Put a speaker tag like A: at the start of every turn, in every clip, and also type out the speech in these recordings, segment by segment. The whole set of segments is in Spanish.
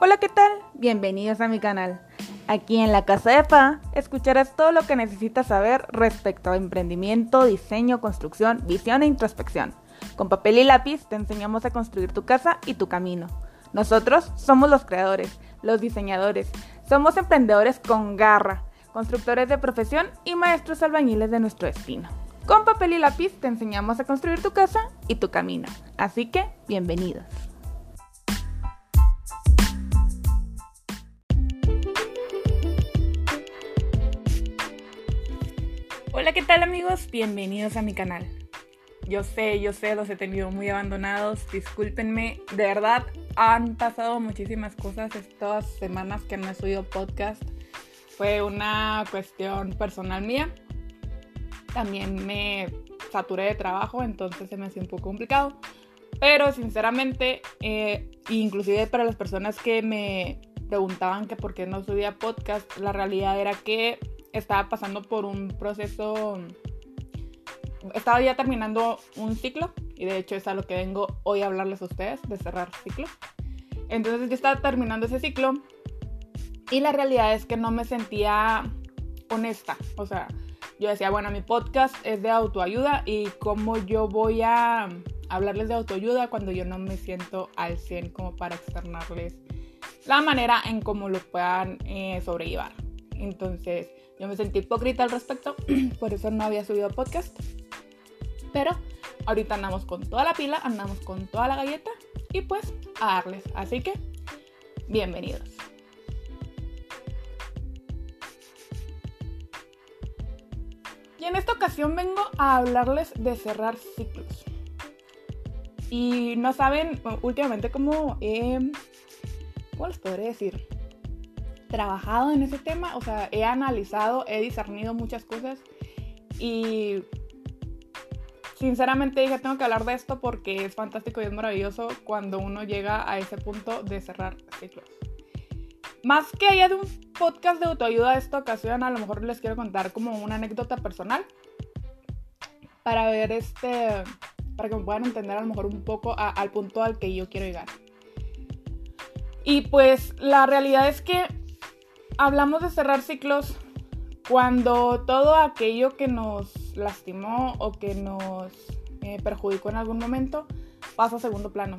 A: Hola, ¿qué tal? Bienvenidos a mi canal. Aquí en la Casa de Fa escucharás todo lo que necesitas saber respecto a emprendimiento, diseño, construcción, visión e introspección. Con papel y lápiz te enseñamos a construir tu casa y tu camino. Nosotros somos los creadores, los diseñadores, somos emprendedores con garra, constructores de profesión y maestros albañiles de nuestro destino. Con papel y lápiz te enseñamos a construir tu casa y tu camino. Así que, bienvenidos. Hola, ¿qué tal amigos? Bienvenidos a mi canal. Yo sé, yo sé, los he tenido muy abandonados. Discúlpenme, de verdad han pasado muchísimas cosas estas semanas que no he subido podcast. Fue una cuestión personal mía. También me saturé de trabajo, entonces se me hacía un poco complicado. Pero sinceramente, eh, inclusive para las personas que me preguntaban que por qué no subía podcast, la realidad era que estaba pasando por un proceso, estaba ya terminando un ciclo y de hecho es a lo que vengo hoy a hablarles a ustedes, de cerrar ciclo. Entonces yo estaba terminando ese ciclo y la realidad es que no me sentía honesta, o sea, yo decía, bueno, mi podcast es de autoayuda y cómo yo voy a hablarles de autoayuda cuando yo no me siento al 100 como para externarles la manera en cómo lo puedan eh, sobrellevar. Entonces, yo me sentí hipócrita al respecto, por eso no había subido podcast. Pero ahorita andamos con toda la pila, andamos con toda la galleta y pues a darles. Así que, bienvenidos. Y en esta ocasión vengo a hablarles de cerrar ciclos. Y no saben últimamente cómo, eh, ¿cómo les podré decir? Trabajado en ese tema, o sea, he analizado, he discernido muchas cosas y sinceramente dije, tengo que hablar de esto porque es fantástico y es maravilloso cuando uno llega a ese punto de cerrar ciclos. Más que haya de un podcast de autoayuda de esta ocasión, a lo mejor les quiero contar como una anécdota personal para ver este, para que me puedan entender a lo mejor un poco al punto al que yo quiero llegar. Y pues la realidad es que hablamos de cerrar ciclos cuando todo aquello que nos lastimó o que nos eh, perjudicó en algún momento pasa a segundo plano.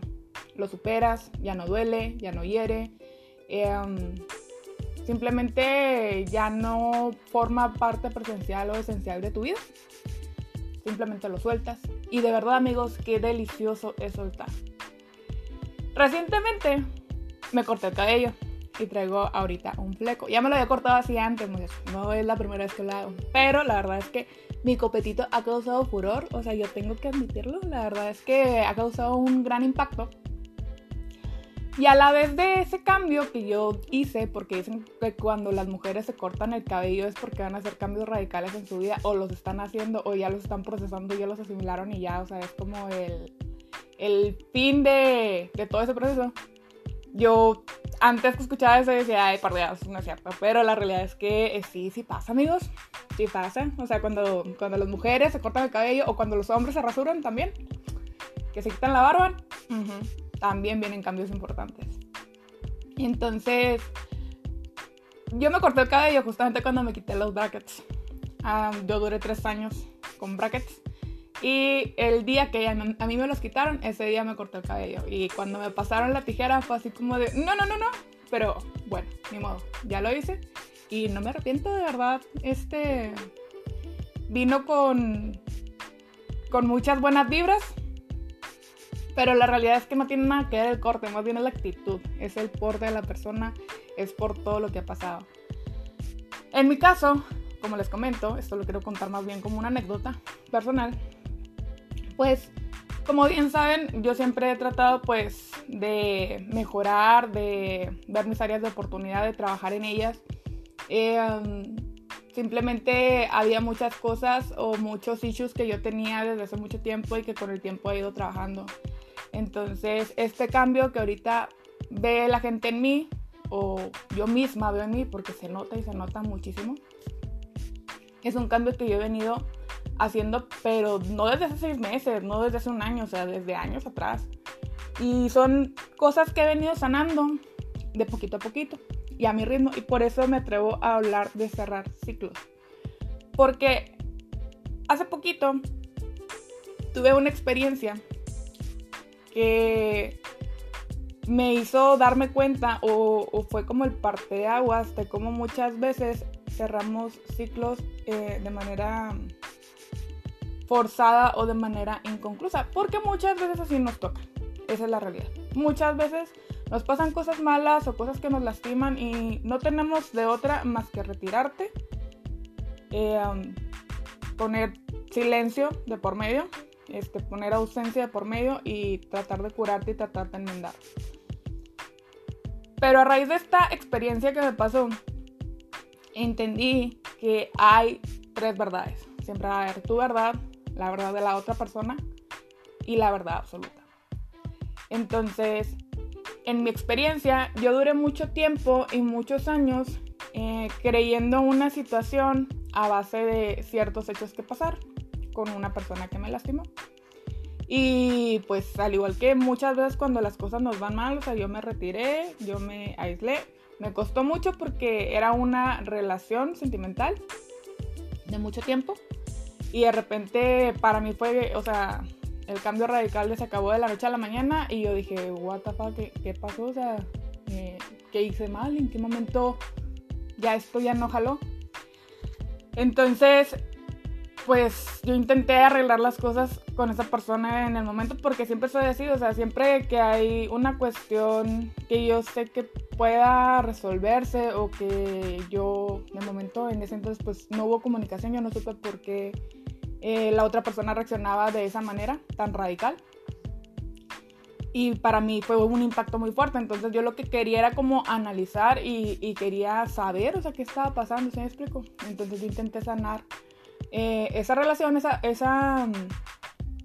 A: Lo superas, ya no duele, ya no hiere. Em, simplemente ya no forma parte presencial o esencial de tu vida. Simplemente lo sueltas. Y de verdad amigos, qué delicioso es soltar. Recientemente me corté el cabello y traigo ahorita un fleco. Ya me lo había cortado así antes, no es la primera vez que lo hago. Pero la verdad es que mi copetito ha causado furor, o sea, yo tengo que admitirlo. La verdad es que ha causado un gran impacto. Y a la vez de ese cambio que yo hice, porque dicen que cuando las mujeres se cortan el cabello es porque van a hacer cambios radicales en su vida, o los están haciendo, o ya los están procesando, ya los asimilaron y ya, o sea, es como el, el fin de, de todo ese proceso. Yo antes que escuchaba eso decía, ay, Dios, no es cierto. Pero la realidad es que eh, sí, sí pasa, amigos. Sí pasa. O sea, cuando, cuando las mujeres se cortan el cabello o cuando los hombres se rasuran también, que se quitan la barba, también vienen cambios importantes. Y entonces, yo me corté el cabello justamente cuando me quité los brackets. Ah, yo duré tres años con brackets. Y el día que a mí me los quitaron, ese día me corté el cabello. Y cuando me pasaron la tijera fue así como de, no, no, no, no. Pero bueno, ni modo, ya lo hice. Y no me arrepiento de verdad. Este vino con, con muchas buenas vibras. Pero la realidad es que no tiene nada que ver el corte, más bien es la actitud. Es el porte de la persona, es por todo lo que ha pasado. En mi caso, como les comento, esto lo quiero contar más bien como una anécdota personal pues como bien saben, yo siempre he tratado pues de mejorar, de ver mis áreas de oportunidad, de trabajar en ellas. Em, simplemente había muchas cosas o muchos issues que yo tenía desde hace mucho tiempo y que con el tiempo he ido trabajando. Entonces, este cambio que ahorita ve la gente en mí, o yo misma veo en mí, porque se nota y se nota muchísimo, es un cambio que yo he venido haciendo, pero no desde hace seis meses, no desde hace un año, o sea, desde años atrás. Y son cosas que he venido sanando, de poquito a poquito y a mi ritmo. Y por eso me atrevo a hablar de cerrar ciclos. Porque hace poquito tuve una experiencia que me hizo darme cuenta o, fue como el parteaguas de cómo muchas veces cerramos ciclos eh, de manera forzada o de manera inconclusa, porque muchas veces así nos toca, esa es la realidad. Muchas veces nos pasan cosas malas o cosas que nos lastiman y no tenemos de otra más que retirarte, eh, um, poner silencio de por medio, este, poner ausencia de por medio y tratar de curarte y tratar de enmendar. Pero a raíz de esta experiencia que me pasó, entendí que hay tres verdades. Siempre va a haber tu verdad, la verdad de la otra persona y la verdad absoluta. Entonces, en mi experiencia, yo duré mucho tiempo y muchos años eh, creyendo una situación a base de ciertos hechos que pasar con una persona que me lastimó. Y pues al igual que muchas veces cuando las cosas nos van mal, o sea, yo me retiré, yo me aislé. Me costó mucho porque era una relación sentimental de mucho tiempo. Y de repente para mí fue, o sea, el cambio radical se acabó de la noche a la mañana y yo dije, what the fuck, ¿qué, pasó? O sea, eh, ¿qué hice mal? ¿En qué momento ya esto ya no jaló? Entonces, pues yo intenté arreglar las cosas con esa persona en el momento porque siempre soy así, o sea, siempre que hay una cuestión que yo sé que pueda resolverse o que yo, de momento, en ese entonces, pues no hubo comunicación, yo no supe por qué eh, la otra persona reaccionaba de esa manera tan radical. Y para mí fue un impacto muy fuerte, entonces yo lo que quería era como analizar y, quería saber, o sea, qué estaba pasando, ¿se me explico? Entonces yo intenté sanar eh, esa relación, esa, esa,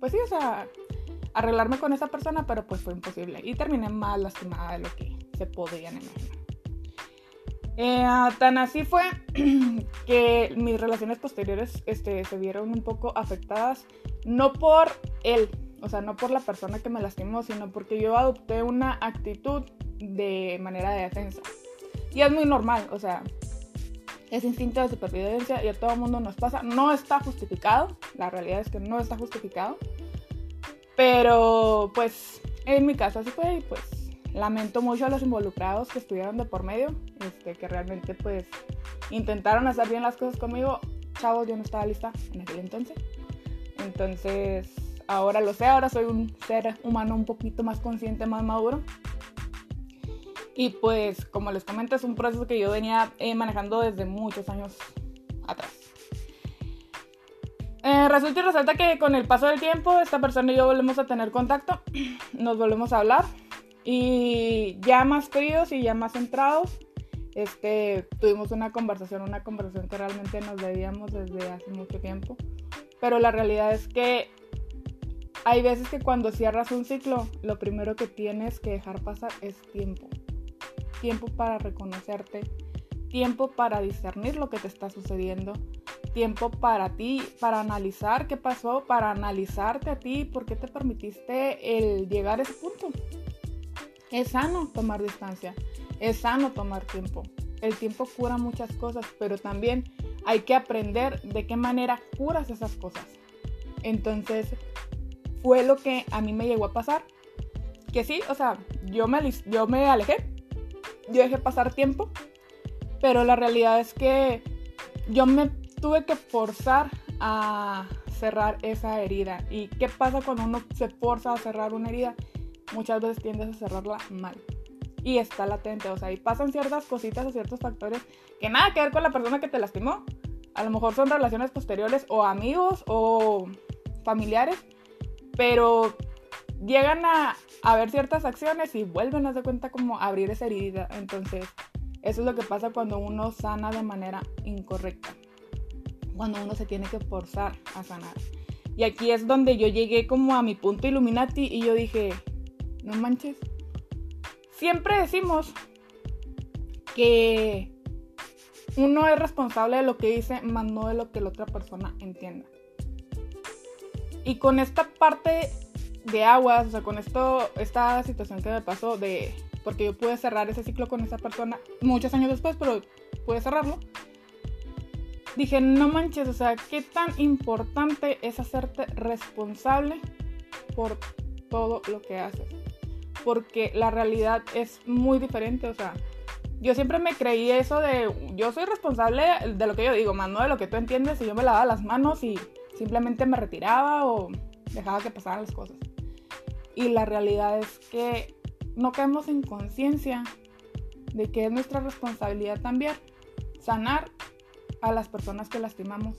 A: pues sí, o sea, arreglarme con esa persona, pero pues fue imposible. Y terminé más lastimada de lo que se podían imaginar. Eh, tan así fue que mis relaciones posteriores este, se vieron un poco afectadas, no por él, o sea, no por la persona que me lastimó, sino porque yo adopté una actitud de manera de defensa. Y es muy normal, o sea, es instinto de supervivencia y a todo el mundo nos pasa. No está justificado, la realidad es que no está justificado. Pero pues en mi caso así fue y pues lamento mucho a los involucrados que estuvieron de por medio, este, que realmente pues intentaron hacer bien las cosas conmigo. Chavos, yo no estaba lista en aquel entonces. Entonces ahora lo sé, ahora soy un ser humano un poquito más consciente, más maduro. Y pues, como les comento, es un proceso que yo venía eh, manejando desde muchos años atrás. Eh, resulta y resalta que con el paso del tiempo, esta persona y yo volvemos a tener contacto, nos volvemos a hablar y ya más fríos y ya más centrados, este, tuvimos una conversación, una conversación que realmente nos debíamos desde hace mucho tiempo. Pero la realidad es que hay veces que cuando cierras un ciclo, lo primero que tienes que dejar pasar es tiempo tiempo para reconocerte, tiempo para discernir lo que te está sucediendo, tiempo para ti, para analizar qué pasó, para analizarte a ti, por qué te permitiste el llegar a ese punto. Es sano tomar distancia, es sano tomar tiempo. El tiempo cura muchas cosas, pero también hay que aprender de qué manera curas esas cosas. Entonces, fue lo que a mí me llegó a pasar. Que sí, o sea, yo me, yo me alejé, yo dejé pasar tiempo, pero la realidad es que yo me tuve que forzar a cerrar esa herida. ¿Y qué pasa cuando uno se forza a cerrar una herida? Muchas veces tiendes a cerrarla mal. Y está latente, o sea, y pasan ciertas cositas o ciertos factores que nada que ver con la persona que te lastimó. A lo mejor son relaciones posteriores o amigos o familiares, pero llegan a, a ver ciertas acciones y vuelven a dar cuenta como abrir esa herida. Entonces, eso es lo que pasa cuando uno sana de manera incorrecta. Cuando uno se tiene que forzar a sanar. Y aquí es donde yo llegué como a mi punto Illuminati y yo dije, no manches. Siempre decimos que uno es responsable de lo que dice, más no de lo que la otra persona entienda. Y con esta parte de aguas, o sea, con esto, esta situación que me pasó de, porque yo pude cerrar ese ciclo con esa persona muchos años después, pero pude cerrarlo. Dije, no manches, o sea, qué tan importante es hacerte responsable por todo lo que haces. Porque la realidad es muy diferente, o sea, yo siempre me creí eso de, yo soy responsable de lo que yo digo, más no de lo que tú entiendes, y yo me lavaba las manos y simplemente me retiraba o dejaba que pasaran las cosas. Y la realidad es que no caemos en conciencia de que es nuestra responsabilidad también sanar a las personas que lastimamos.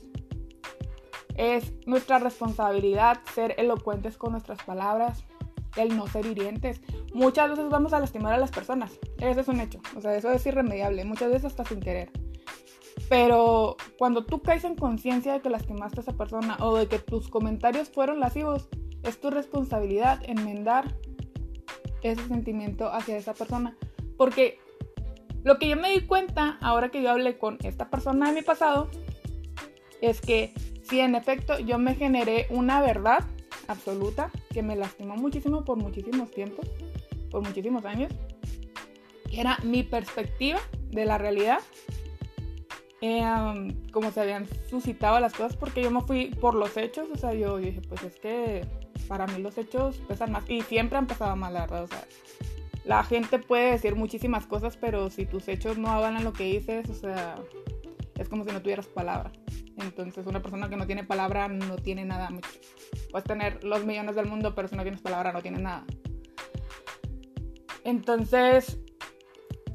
A: Es nuestra responsabilidad ser elocuentes con nuestras palabras, el no ser hirientes. Muchas veces vamos a lastimar a las personas, eso es un hecho, o sea, eso es irremediable, muchas veces hasta sin querer. Pero cuando tú caes en conciencia de que lastimaste a esa persona o de que tus comentarios fueron lascivos, es tu responsabilidad enmendar ese sentimiento hacia esa persona. Porque lo que yo me di cuenta ahora que yo hablé con esta persona de mi pasado es que si en efecto yo me generé una verdad absoluta que me lastimó muchísimo por muchísimos tiempos, por muchísimos años, que era mi perspectiva de la realidad, eh, como se habían suscitado las cosas, porque yo me fui por los hechos, o sea, yo, yo dije, pues es que para mí los hechos pesan más. Y siempre han pasado mal, la verdad. O sea, la gente puede decir muchísimas cosas, pero si tus hechos no avalan lo que dices, o sea, es como si no tuvieras palabra. Entonces, una persona que no tiene palabra no tiene nada mucho. Puedes tener los millones del mundo, pero si no tienes palabra no tienes nada. Entonces,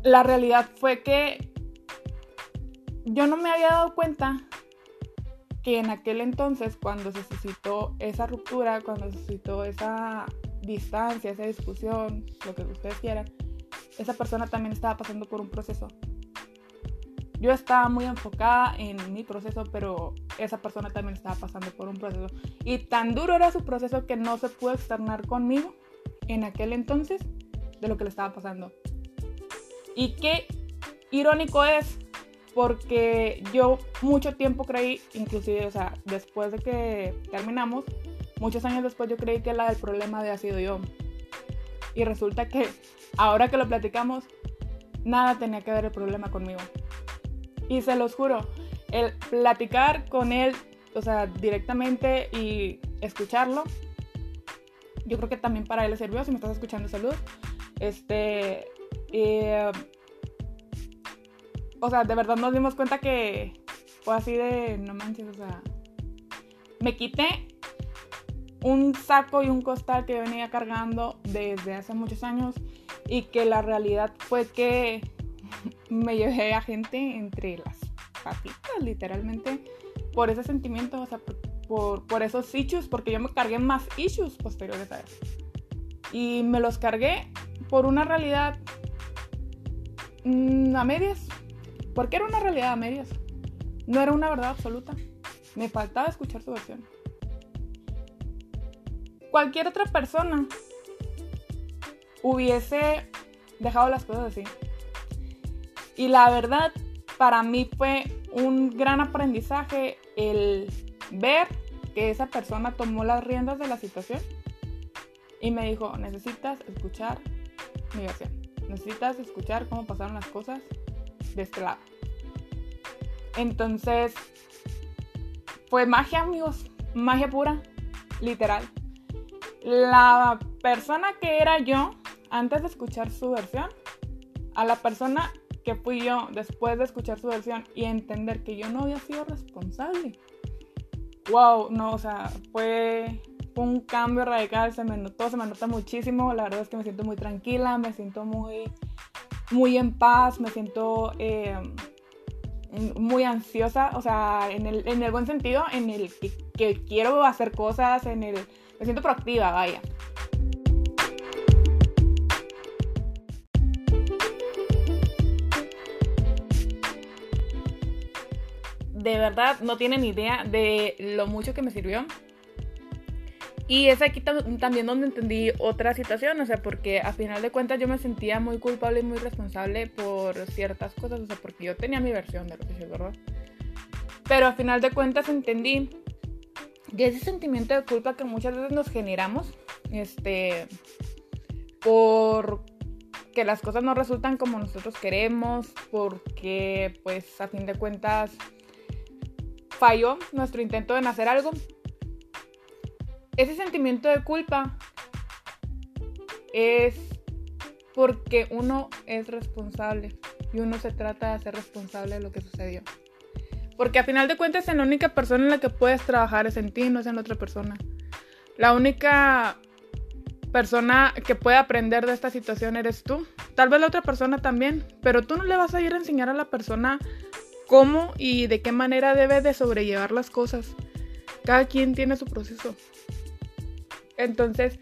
A: la realidad fue que yo no me había dado cuenta que en aquel entonces, cuando se suscitó esa ruptura, cuando se suscitó esa distancia, esa discusión, lo que ustedes quieran, esa persona también estaba pasando por un proceso. Yo estaba muy enfocada en mi proceso, pero esa persona también estaba pasando por un proceso. Y tan duro era su proceso que no se pudo externar conmigo en aquel entonces de lo que le estaba pasando. Y qué irónico es porque yo mucho tiempo creí, inclusive, o sea, después de que terminamos, muchos años después yo creí que la del problema había sido yo. Y resulta que ahora que lo platicamos, nada tenía que ver el problema conmigo. Y se los juro, el platicar con él, o sea, directamente y escucharlo, yo creo que también para él le sirvió, si me estás escuchando, salud. Este, o sea, de verdad nos dimos cuenta que fue así de, no manches, o sea, me quité un saco y un costal que venía cargando desde hace muchos años y que la realidad fue que me llevé a gente entre las patitas, literalmente, por ese sentimiento, o sea, por, por esos issues, porque yo me cargué más issues posteriores a eso. Y me los cargué por una realidad mm, a medias, porque era una realidad a medias. No era una verdad absoluta. Me faltaba escuchar su versión. Cualquier otra persona hubiese dejado las cosas así. Y la verdad, para mí fue un gran aprendizaje el ver que esa persona tomó las riendas de la situación y me dijo, necesitas escuchar mi versión. Necesitas escuchar cómo pasaron las cosas de este lado. Entonces, fue magia, amigos. Magia pura, literal. La persona que era yo antes de escuchar su versión, a la persona que fui yo después de escuchar su versión y entender que yo no había sido responsable. Wow, no, o sea, fue un cambio radical, se me notó, se me nota muchísimo. La verdad es que me siento muy tranquila, me siento muy muy en paz, me siento eh, muy ansiosa, o sea, en el, en el, buen sentido, en el que, quiero hacer cosas, en el... Me siento proactiva, vaya. De verdad, no tienen idea de lo mucho que me sirvió. Y es aquí también donde entendí otra situación, o sea, porque a final de cuentas yo me sentía muy culpable y muy responsable por ciertas cosas, o sea, porque yo tenía mi versión de lo que es verdad. Pero a final de cuentas entendí que ese sentimiento de culpa que muchas veces nos generamos este, por que las cosas no resultan como nosotros queremos, porque pues a fin de cuentas falló nuestro intento de hacer algo. Ese sentimiento de culpa es porque uno es responsable y uno se trata de ser responsable de lo que sucedió. Porque a final de cuentas en la única persona en la que puedes trabajar es en ti, no es en otra persona. La única persona que puede aprender de esta situación eres tú. Tal vez la otra persona también, pero tú no le vas a ir a enseñar a la persona cómo y de qué manera debe de sobrellevar las cosas. Cada quien tiene su proceso. Entonces,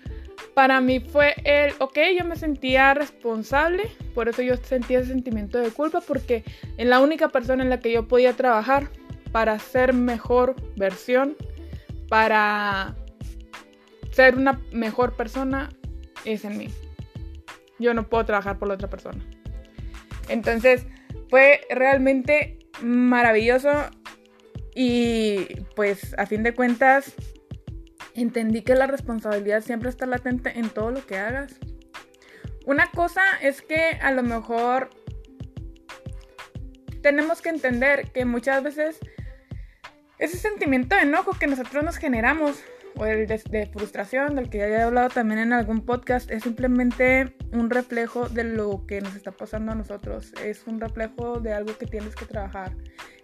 A: para mí fue el, ok, yo me sentía responsable, por eso yo sentía ese sentimiento de culpa, porque en la única persona en la que yo podía trabajar para ser mejor versión, para ser una mejor persona es en mí. Yo no puedo trabajar por la otra persona. Entonces fue realmente maravilloso y pues a fin de cuentas entendí que la responsabilidad siempre está latente en todo lo que hagas. Una cosa es que a lo mejor tenemos que entender que muchas veces ese sentimiento de enojo que nosotros nos generamos o el de, frustración, del que ya he hablado también en algún podcast, es simplemente un reflejo de lo que nos está pasando a nosotros. Es un reflejo de algo que tienes que trabajar.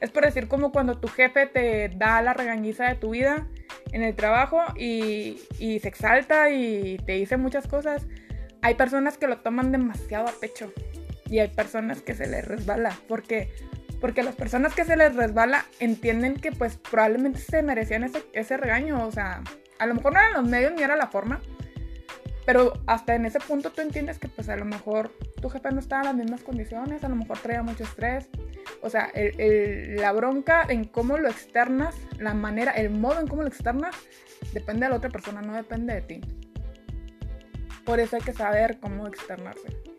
A: Es por decir como cuando tu jefe te da la regañiza de tu vida en el trabajo y, y se exalta y te dice muchas cosas. Hay personas que lo toman demasiado a pecho y hay personas que se les resbala porque porque las personas que se les resbala entienden que pues probablemente se merecían ese, ese regaño, o sea, a lo mejor no eran los medios ni era la forma, pero hasta en ese punto tú entiendes que pues a lo mejor tu jefe no estaba en las mismas condiciones, a lo mejor traía mucho estrés. O sea, la bronca en cómo lo externas, la manera, el modo en cómo lo externas, depende de la otra persona, no depende de ti. Por eso hay que saber cómo externarse.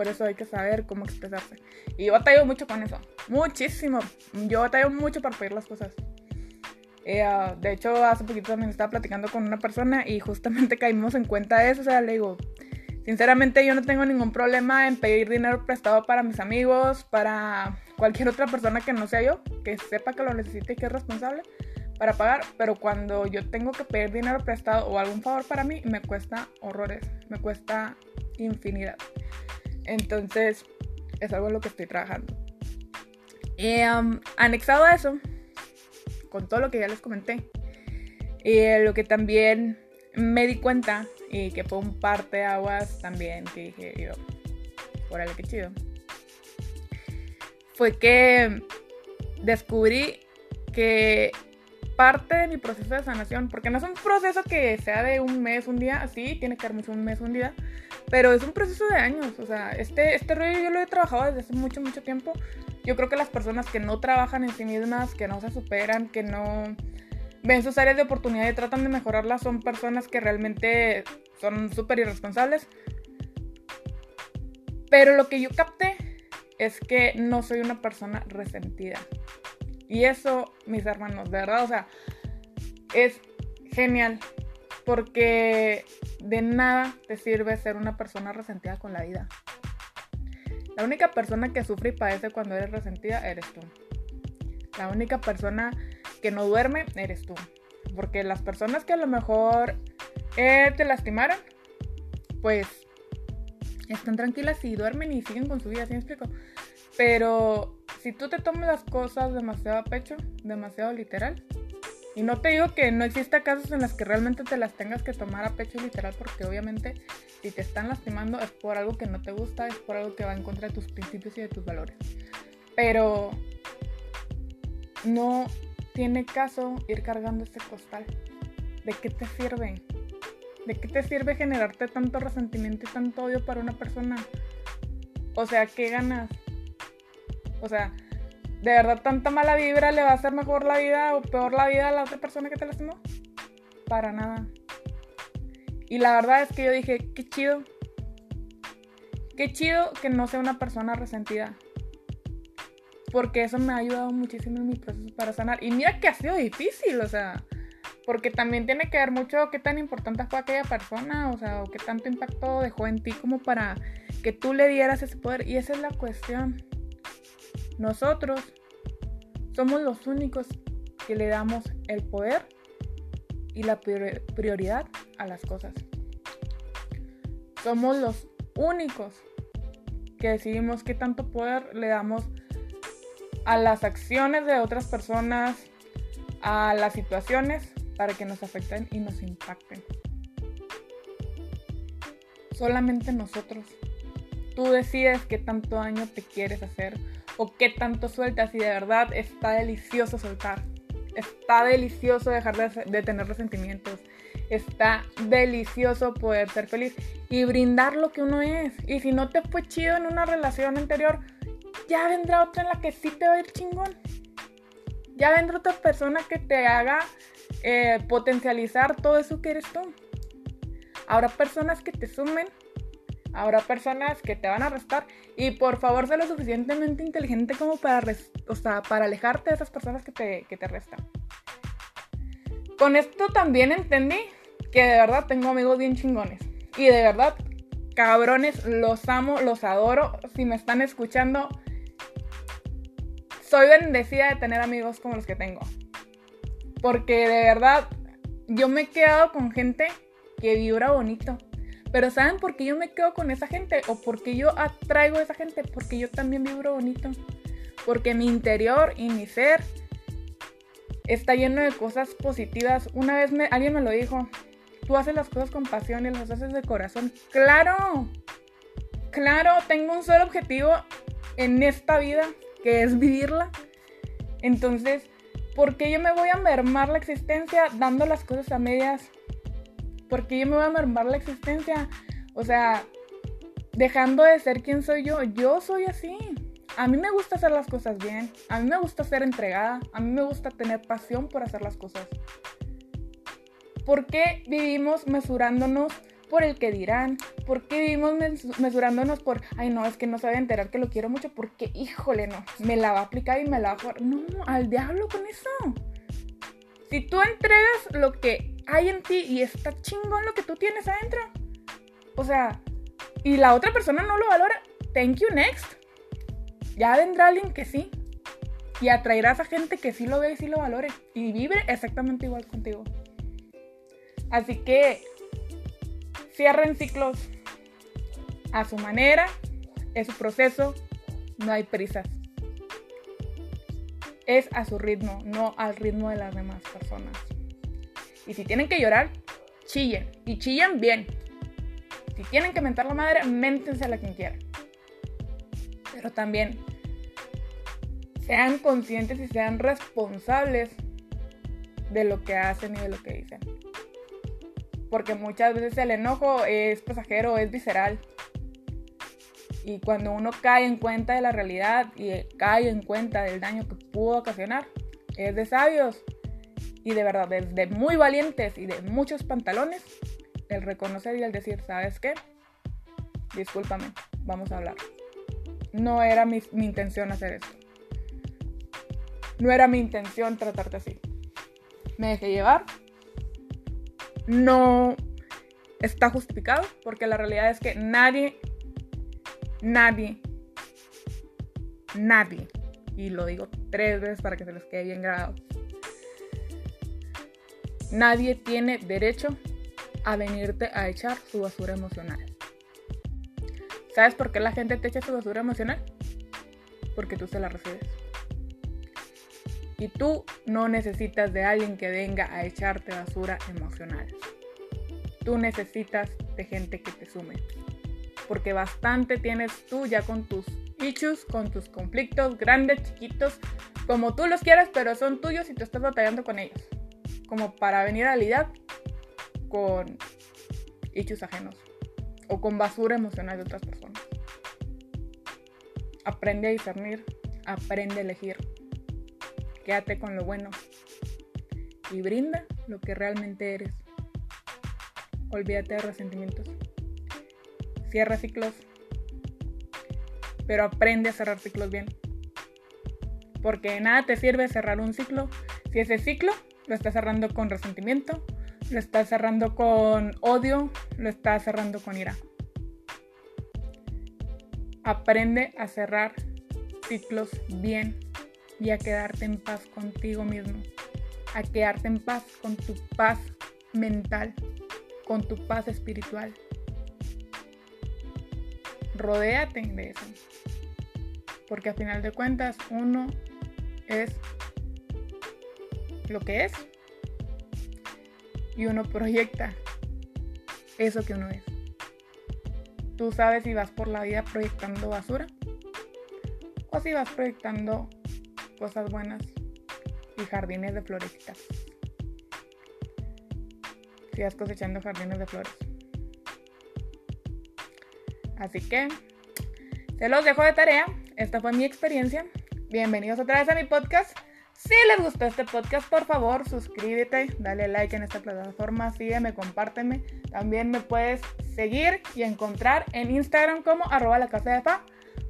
A: Por eso hay que saber cómo expresarse. Y yo batallo mucho con eso. Muchísimo. Yo batallo mucho para pedir las cosas. Eh, ah, de hecho, hace poquito también estaba platicando con una persona y justamente caímos en cuenta de eso. O sea, le digo, sinceramente yo no tengo ningún problema en pedir dinero prestado para mis amigos, para cualquier otra persona que no sea yo, que sepa que lo necesite y que es responsable para pagar. Pero cuando yo tengo que pedir dinero prestado o algún favor para mí, me cuesta horrores, me cuesta infinidad. Entonces, es algo en lo que estoy trabajando. Anexado a eso, con todo lo que ya les comenté. Y lo que también me di cuenta y que fue un parte de aguas también que dije yo, órale, qué chido. Fue que descubrí que parte de mi proceso de sanación, porque no es un proceso que sea de un mes, un día, así, tiene que darme un mes, un día, pero es un proceso de años, o sea, este, este rollo yo lo he trabajado desde hace mucho, mucho tiempo, yo creo que las personas que no trabajan en sí mismas, que no se superan, que no ven sus áreas de oportunidad y tratan de mejorarlas, son personas que realmente son súper irresponsables. Pero lo que yo capté es que no soy una persona resentida. Y eso, mis hermanos, de verdad, o sea, es genial. Porque de nada te sirve ser una persona resentida con la vida. La única persona que sufre y padece cuando eres resentida eres tú. La única persona que no duerme eres tú. Porque las personas que a lo mejor eh, te lastimaron, pues están tranquilas y duermen y siguen con su vida, ¿sí me explico? Pero si tú te tomas las cosas demasiado a pecho, demasiado literal, y no te digo que no exista casos en los que realmente te las tengas que tomar a pecho literal, porque obviamente si te están lastimando es por algo que no te gusta, es por algo que va en contra de tus principios y de tus valores. Pero no tiene caso ir cargando este costal. ¿De qué te sirve? ¿De qué te sirve generarte tanto resentimiento y tanto odio para una persona? O sea, ¿qué ganas? O sea, ¿De verdad tanta mala vibra le va a hacer mejor la vida o peor la vida a la otra persona que te lastimó? Para nada. Y la verdad es que yo dije, qué chido. Qué chido que no sea una persona resentida. Porque eso me ha ayudado muchísimo en mi proceso para sanar. Y mira que ha sido difícil, o sea, Porque también tiene que ver mucho qué tan importante fue aquella persona, o sea, o qué tanto impacto dejó en ti como para que tú le dieras ese poder. Y esa es la cuestión. Nosotros somos los únicos que le damos el poder y la prioridad a las cosas. Somos los únicos que decidimos qué tanto poder le damos a las acciones de otras personas, a las situaciones para que nos afecten y nos impacten. Solamente nosotros. Tú decides qué tanto daño te quieres hacer o qué tanto sueltas y de verdad está delicioso soltar. Está delicioso dejar de, tener resentimientos. Está delicioso poder ser feliz y brindar lo que uno es. Y si no te fue chido en una relación anterior, ya vendrá otra en la que sí te va a ir chingón. Ya vendrá otra persona que te haga eh, potencializar todo eso que eres tú. Habrá personas que te sumen, habrá personas que te van a restar y por favor sé lo suficientemente inteligente como para, para alejarte de esas personas que te, que te restan. Con esto también entendí que de verdad tengo amigos bien chingones y de verdad cabrones, los amo, los adoro. Si me están escuchando, soy bendecida de tener amigos como los que tengo. Porque de verdad, yo me he quedado con gente que vibra bonito. Pero ¿saben por qué yo me quedo con esa gente? ¿O porque yo atraigo a esa gente? Porque yo también vibro bonito. Porque mi interior y mi ser está lleno de cosas positivas. Una vez alguien me lo dijo. Tú haces las cosas con pasión y las haces de corazón. ¡Claro! Claro, tengo un solo objetivo en esta vida que es vivirla. Entonces, ¿por qué yo me voy a mermar la existencia dando las cosas a medias? ¿Por qué yo me voy a mermar la existencia? O sea, dejando de ser quien soy yo. Yo soy así. A mí me gusta hacer las cosas bien. A mí me gusta ser entregada. A mí me gusta tener pasión por hacer las cosas. ¿Por qué vivimos mesurándonos por el que dirán? ¿Por qué vivimos mesurándonos por, ay no, es que no se enterar que lo quiero mucho? Porque, híjole, no, me la va a aplicar y me la va a jugar. No, al diablo con eso. Si tú entregas lo que hay en ti y está chingón lo que tú tienes adentro, o sea, y la otra persona no lo valora, thank you next. Ya vendrá alguien que sí. Y atraerás a gente que sí lo ve y sí lo valore. Y vive exactamente igual contigo. Así que cierren ciclos a su manera, es su proceso, no hay prisas. Es a su ritmo, no al ritmo de las demás personas. Y si tienen que llorar, chillen. Y chillen bien. Si tienen que mentar la madre, méntense a la quien quieran. Pero también sean conscientes y sean responsables de lo que hacen y de lo que dicen porque muchas veces el enojo es pasajero, es visceral. Y cuando uno cae en cuenta de la realidad y cae en cuenta del daño que pudo ocasionar, es de sabios y de verdad, de, muy valientes y de muchos pantalones, el reconocer y el decir, ¿sabes qué? Discúlpame, vamos a hablar. No era mi, mi intención hacer esto. No era mi intención tratarte así. Me dejé llevar, no está justificado, porque la realidad es que nadie, nadie, nadie, y lo digo tres veces para que se les quede bien grabado, nadie tiene derecho a venirte a echar su basura emocional. ¿Sabes por qué la gente te echa su basura emocional? Porque tú se la recibes. Y tú no necesitas de alguien que venga a echarte basura emocional. Tú necesitas de gente que te sume. Porque bastante tienes tú ya con tus issues, con tus conflictos grandes, chiquitos, como tú los quieras, pero son tuyos y tú estás batallando con ellos. Como para venir a lidiar con issues ajenos o con basura emocional de otras personas. Aprende a discernir, aprende a elegir quédate con lo bueno y brinda lo que realmente eres. Olvídate de resentimientos. Cierra ciclos, pero aprende a cerrar ciclos bien. Porque nada te sirve cerrar un ciclo si ese ciclo lo estás cerrando con resentimiento, lo estás cerrando con odio, lo estás cerrando con ira. Aprende a cerrar ciclos bien y a quedarte en paz contigo mismo, a quedarte en paz con tu paz mental, con tu paz espiritual. Rodéate de eso. Porque a final de cuentas uno es lo que es y uno proyecta eso que uno es. Tú sabes si vas por la vida proyectando basura o si vas proyectando cosas buenas y jardines de florecitas. Si vas cosechando jardines de flores. Así que se los dejo de tarea. Esta fue mi experiencia. Bienvenidos otra vez a mi podcast. Si les gustó este podcast, por favor, suscríbete, dale like en esta plataforma, sígueme, compárteme. También me puedes seguir y encontrar en Instagram como arroba la casa de fa.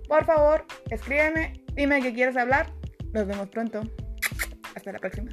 A: Por favor, escríbeme, dime qué quieres hablar. Nos vemos pronto. Hasta la próxima.